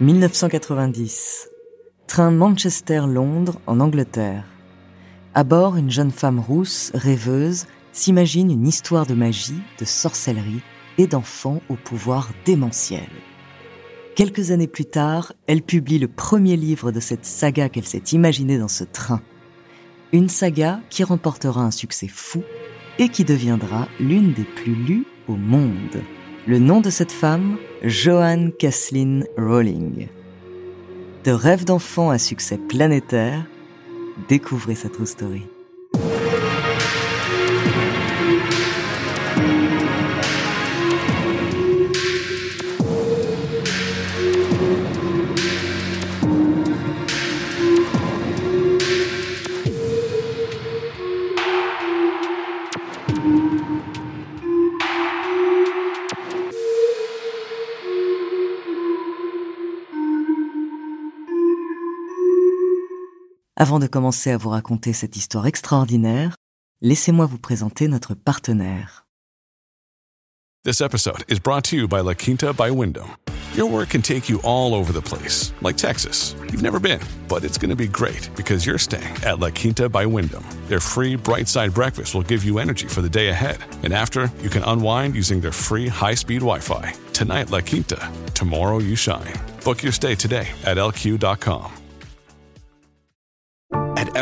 1990. Train Manchester-Londres en Angleterre. À bord, une jeune femme rousse, rêveuse, s'imagine une histoire de magie, de sorcellerie et d'enfants au pouvoir démentiel. Quelques années plus tard, elle publie le premier livre de cette saga qu'elle s'est imaginée dans ce train. Une saga qui remportera un succès fou et qui deviendra l'une des plus lues au monde. Le nom de cette femme, Joanne Kathleen Rowling. De rêve d'enfant à succès planétaire, découvrez sa true story. Avant de commencer à vous raconter cette histoire extraordinaire, laissez-moi vous présenter notre partenaire. This episode is brought to you by La Quinta by Wyndham. Your work can take you all over the place, like Texas. You've never been, but it's going to be great because you're staying at La Quinta by Wyndham. Their free bright side breakfast will give you energy for the day ahead. And after, you can unwind using their free high speed Wi Fi. Tonight, La Quinta. Tomorrow, you shine. Book your stay today at lq.com.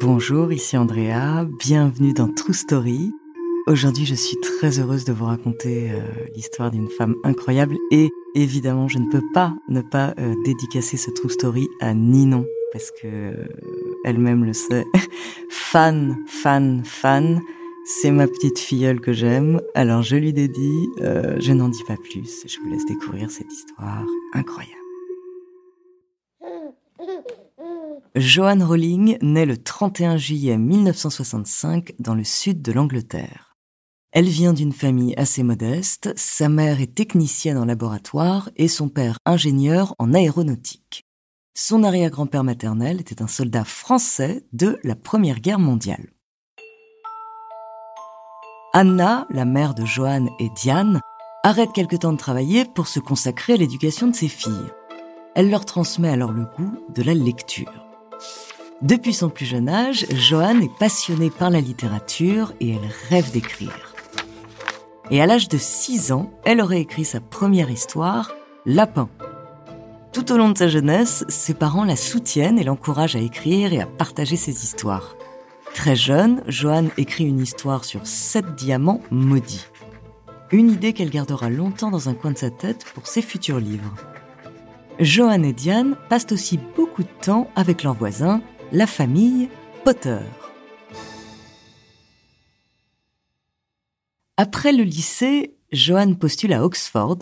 Bonjour, ici Andrea, bienvenue dans True Story. Aujourd'hui, je suis très heureuse de vous raconter euh, l'histoire d'une femme incroyable et évidemment, je ne peux pas ne pas euh, dédicacer ce True Story à Ninon parce que euh, elle-même le sait. fan, fan, fan. C'est ma petite filleule que j'aime, alors je lui dédie, je n'en dis pas plus, je vous laisse découvrir cette histoire incroyable. Joanne Rowling naît le 31 juillet 1965 dans le sud de l'Angleterre. Elle vient d'une famille assez modeste, sa mère est technicienne en laboratoire et son père ingénieur en aéronautique. Son arrière-grand-père maternel était un soldat français de la Première Guerre mondiale. Anna, la mère de Joanne et Diane, arrête quelque temps de travailler pour se consacrer à l'éducation de ses filles. Elle leur transmet alors le goût de la lecture. Depuis son plus jeune âge, Joanne est passionnée par la littérature et elle rêve d'écrire. Et à l'âge de 6 ans, elle aurait écrit sa première histoire, Lapin. Tout au long de sa jeunesse, ses parents la soutiennent et l'encouragent à écrire et à partager ses histoires. Très jeune, Joanne écrit une histoire sur sept diamants maudits. Une idée qu'elle gardera longtemps dans un coin de sa tête pour ses futurs livres. Joanne et Diane passent aussi beaucoup de temps avec leurs voisins, la famille Potter. Après le lycée, Joanne postule à Oxford,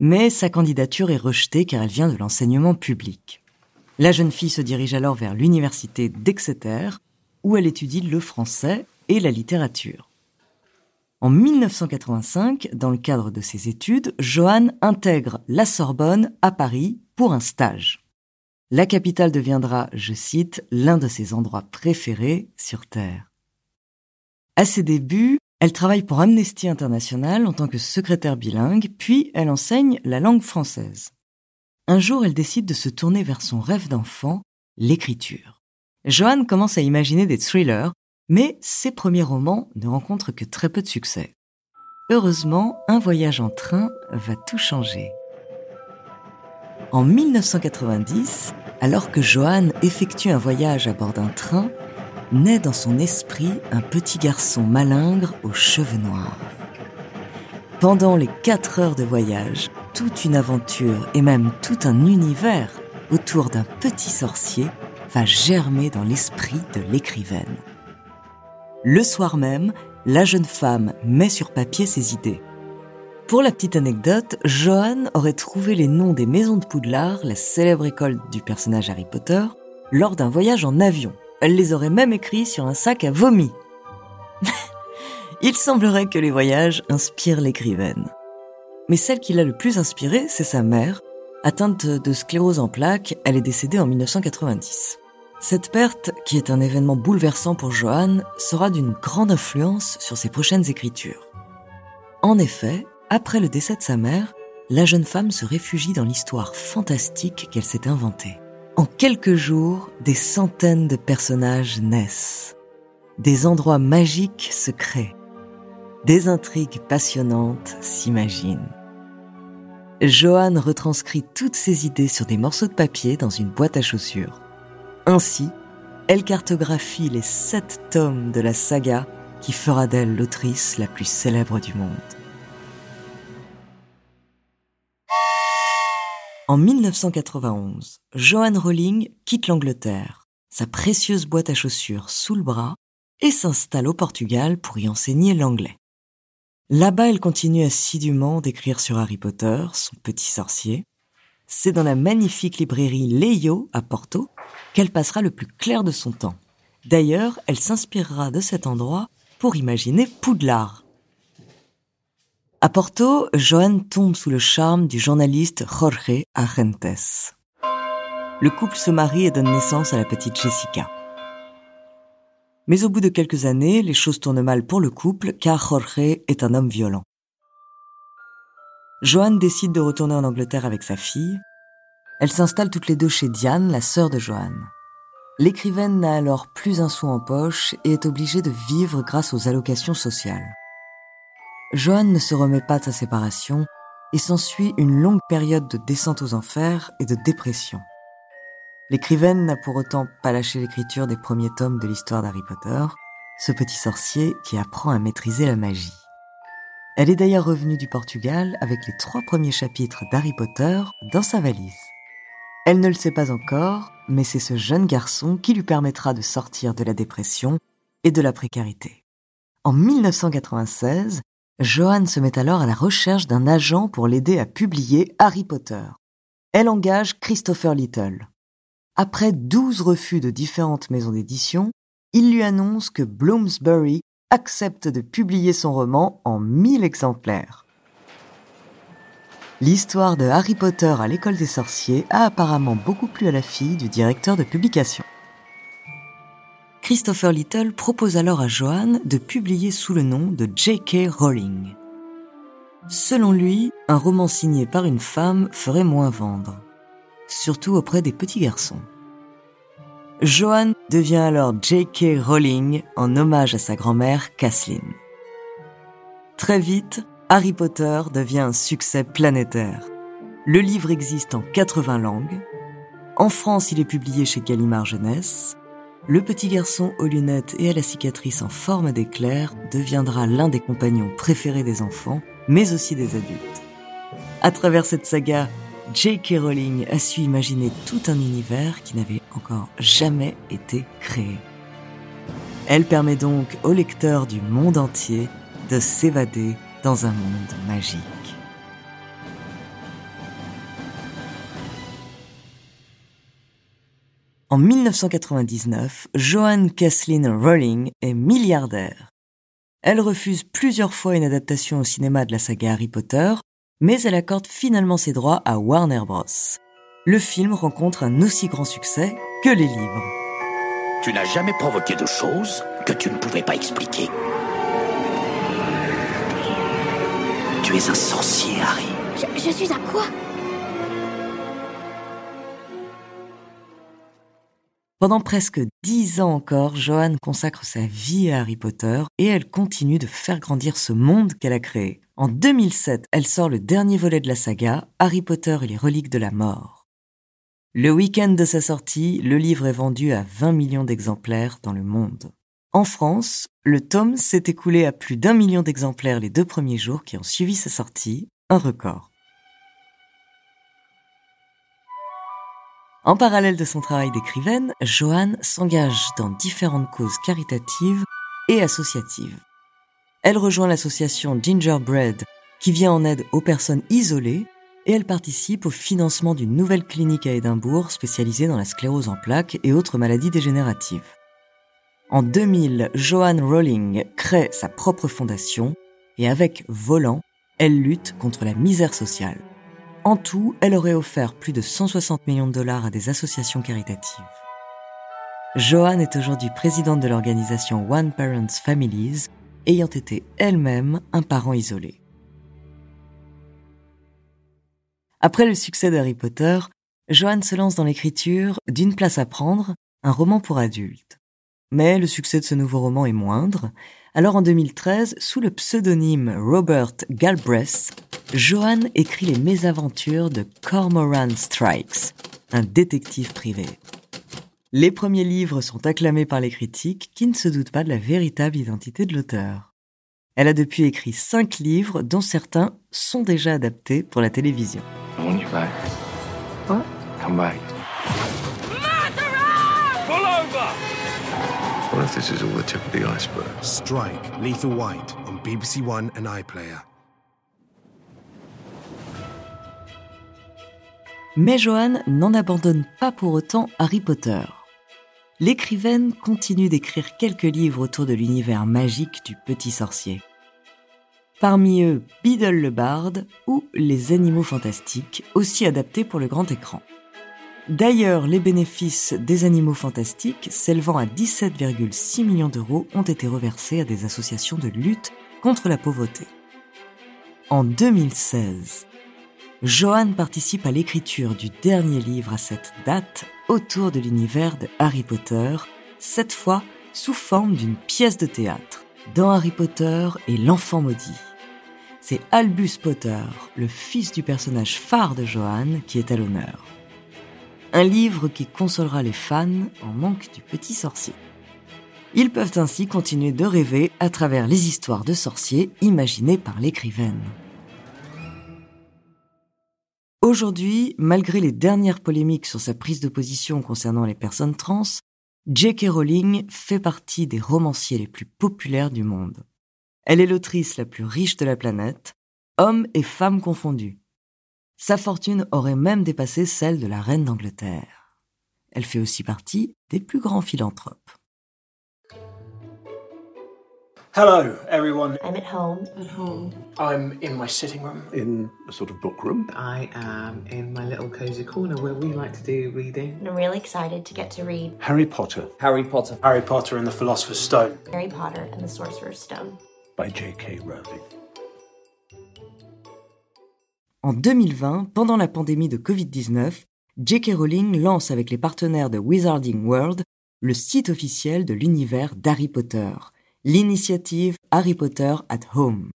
mais sa candidature est rejetée car elle vient de l'enseignement public. La jeune fille se dirige alors vers l'université d'Exeter, où elle étudie le français et la littérature. En 1985, dans le cadre de ses études, Joanne intègre la Sorbonne à Paris pour un stage. La capitale deviendra, je cite, l'un de ses endroits préférés sur Terre. À ses débuts, elle travaille pour Amnesty International en tant que secrétaire bilingue, puis elle enseigne la langue française. Un jour, elle décide de se tourner vers son rêve d'enfant, l'écriture. Joanne commence à imaginer des thrillers, mais ses premiers romans ne rencontrent que très peu de succès. Heureusement, un voyage en train va tout changer. En 1990, alors que Joanne effectue un voyage à bord d'un train, naît dans son esprit un petit garçon malingre aux cheveux noirs. Pendant les quatre heures de voyage, toute une aventure et même tout un univers autour d'un petit sorcier va germer dans l'esprit de l'écrivaine. Le soir même, la jeune femme met sur papier ses idées. Pour la petite anecdote, Johan aurait trouvé les noms des maisons de Poudlard, la célèbre école du personnage Harry Potter, lors d'un voyage en avion. Elle les aurait même écrits sur un sac à vomi. Il semblerait que les voyages inspirent l'écrivaine. Mais celle qui l'a le plus inspirée, c'est sa mère. Atteinte de sclérose en plaques, elle est décédée en 1990. Cette perte, qui est un événement bouleversant pour Johan, sera d'une grande influence sur ses prochaines écritures. En effet, après le décès de sa mère, la jeune femme se réfugie dans l'histoire fantastique qu'elle s'est inventée. En quelques jours, des centaines de personnages naissent. Des endroits magiques se créent. Des intrigues passionnantes s'imaginent. Johan retranscrit toutes ses idées sur des morceaux de papier dans une boîte à chaussures. Ainsi, elle cartographie les sept tomes de la saga qui fera d'elle l'autrice la plus célèbre du monde. En 1991, Joanne Rowling quitte l'Angleterre, sa précieuse boîte à chaussures sous le bras, et s'installe au Portugal pour y enseigner l'anglais. Là-bas, elle continue assidûment d'écrire sur Harry Potter, son petit sorcier. C'est dans la magnifique librairie Leio à Porto qu'elle passera le plus clair de son temps. D'ailleurs, elle s'inspirera de cet endroit pour imaginer Poudlard, à Porto, Joan tombe sous le charme du journaliste Jorge Agentes. Le couple se marie et donne naissance à la petite Jessica. Mais au bout de quelques années, les choses tournent mal pour le couple car Jorge est un homme violent. Joanne décide de retourner en Angleterre avec sa fille. Elles s'installent toutes les deux chez Diane, la sœur de Joanne. L'écrivaine n'a alors plus un sou en poche et est obligée de vivre grâce aux allocations sociales. Johan ne se remet pas de sa séparation et s'ensuit une longue période de descente aux enfers et de dépression. L'écrivaine n'a pour autant pas lâché l'écriture des premiers tomes de l'histoire d'Harry Potter, ce petit sorcier qui apprend à maîtriser la magie. Elle est d'ailleurs revenue du Portugal avec les trois premiers chapitres d'Harry Potter dans sa valise. Elle ne le sait pas encore, mais c'est ce jeune garçon qui lui permettra de sortir de la dépression et de la précarité. En 1996, Joanne se met alors à la recherche d'un agent pour l'aider à publier Harry Potter. Elle engage Christopher Little. Après douze refus de différentes maisons d'édition, il lui annonce que Bloomsbury accepte de publier son roman en mille exemplaires. L'histoire de Harry Potter à l'école des sorciers a apparemment beaucoup plu à la fille du directeur de publication. Christopher Little propose alors à Joanne de publier sous le nom de J.K. Rowling. Selon lui, un roman signé par une femme ferait moins vendre, surtout auprès des petits garçons. Joanne devient alors J.K. Rowling en hommage à sa grand-mère Kathleen. Très vite, Harry Potter devient un succès planétaire. Le livre existe en 80 langues. En France, il est publié chez Gallimard Jeunesse le petit garçon aux lunettes et à la cicatrice en forme d'éclair deviendra l'un des compagnons préférés des enfants, mais aussi des adultes. À travers cette saga, J.K. Rowling a su imaginer tout un univers qui n'avait encore jamais été créé. Elle permet donc aux lecteurs du monde entier de s'évader dans un monde magique. En 1999, Joanne Kathleen Rowling est milliardaire. Elle refuse plusieurs fois une adaptation au cinéma de la saga Harry Potter, mais elle accorde finalement ses droits à Warner Bros. Le film rencontre un aussi grand succès que les livres. Tu n'as jamais provoqué de choses que tu ne pouvais pas expliquer. Tu es un sorcier, Harry. Je, je suis un quoi? Pendant presque dix ans encore, Joanne consacre sa vie à Harry Potter et elle continue de faire grandir ce monde qu'elle a créé. En 2007, elle sort le dernier volet de la saga, Harry Potter et les reliques de la mort. Le week-end de sa sortie, le livre est vendu à 20 millions d'exemplaires dans le monde. En France, le tome s'est écoulé à plus d'un million d'exemplaires les deux premiers jours qui ont suivi sa sortie, un record. En parallèle de son travail d'écrivaine, Joanne s'engage dans différentes causes caritatives et associatives. Elle rejoint l'association Gingerbread, qui vient en aide aux personnes isolées et elle participe au financement d'une nouvelle clinique à Édimbourg spécialisée dans la sclérose en plaques et autres maladies dégénératives. En 2000, Joanne Rowling crée sa propre fondation et avec Volant, elle lutte contre la misère sociale. En tout, elle aurait offert plus de 160 millions de dollars à des associations caritatives. Joanne est aujourd'hui présidente de l'organisation One Parents Families, ayant été elle-même un parent isolé. Après le succès d'Harry Potter, Joanne se lance dans l'écriture d'Une place à prendre, un roman pour adultes. Mais le succès de ce nouveau roman est moindre, alors en 2013, sous le pseudonyme Robert Galbraith, Joanne écrit les mésaventures de Cormoran Strikes, un détective privé. Les premiers livres sont acclamés par les critiques qui ne se doutent pas de la véritable identité de l'auteur. Elle a depuis écrit cinq livres dont certains sont déjà adaptés pour la télévision. Mais Joanne n'en abandonne pas pour autant Harry Potter. L'écrivaine continue d'écrire quelques livres autour de l'univers magique du petit sorcier. Parmi eux, Beedle le barde ou Les animaux fantastiques, aussi adaptés pour le grand écran. D'ailleurs, les bénéfices des animaux fantastiques, s'élevant à 17,6 millions d'euros, ont été reversés à des associations de lutte contre la pauvreté. En 2016, Johan participe à l'écriture du dernier livre à cette date autour de l'univers de Harry Potter, cette fois sous forme d'une pièce de théâtre, dans Harry Potter et l'enfant maudit. C'est Albus Potter, le fils du personnage phare de Johan, qui est à l'honneur. Un livre qui consolera les fans en manque du petit sorcier. Ils peuvent ainsi continuer de rêver à travers les histoires de sorciers imaginées par l'écrivaine. Aujourd'hui, malgré les dernières polémiques sur sa prise de position concernant les personnes trans, J.K. Rowling fait partie des romanciers les plus populaires du monde. Elle est l'autrice la plus riche de la planète, hommes et femmes confondus. Sa fortune aurait même dépassé celle de la reine d'Angleterre. Elle fait aussi partie des plus grands philanthropes. Hello, everyone. I'm at home. At home. I'm in my sitting room. In a sort of book room. I am in my little cozy corner where we like to do reading. And I'm really excited to get to read Harry Potter Harry Potter. Harry Potter and the Philosopher's Stone. Harry Potter and the Sorcerer's Stone. by J.K. Rowling. En 2020, pendant la pandémie de Covid-19, J.K. Rowling lance avec les partenaires de Wizarding World le site officiel de l'univers d'Harry Potter, l'initiative Harry Potter at Home.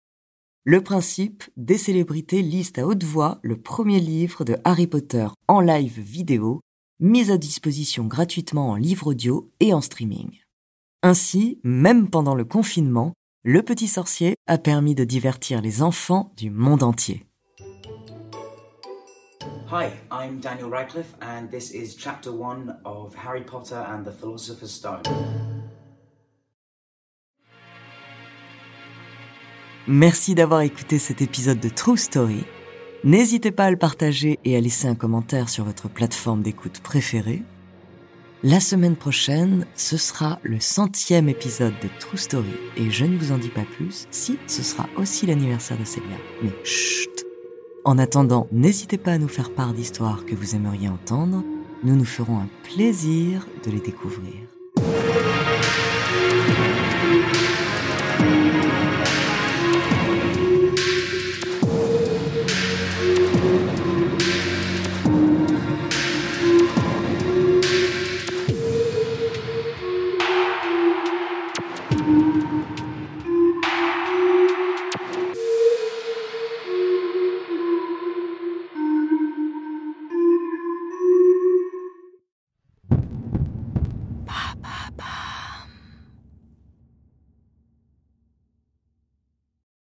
Le principe, des célébrités lisent à haute voix le premier livre de Harry Potter en live vidéo, mis à disposition gratuitement en livre audio et en streaming. Ainsi, même pendant le confinement, Le Petit Sorcier a permis de divertir les enfants du monde entier. Hi, I'm Daniel Radcliffe, and this is Chapter 1 of Harry Potter and the Philosopher's Stone. Merci d'avoir écouté cet épisode de True Story. N'hésitez pas à le partager et à laisser un commentaire sur votre plateforme d'écoute préférée. La semaine prochaine, ce sera le centième épisode de True Story et je ne vous en dis pas plus si ce sera aussi l'anniversaire de Célia. Mais chut En attendant, n'hésitez pas à nous faire part d'histoires que vous aimeriez entendre. Nous nous ferons un plaisir de les découvrir.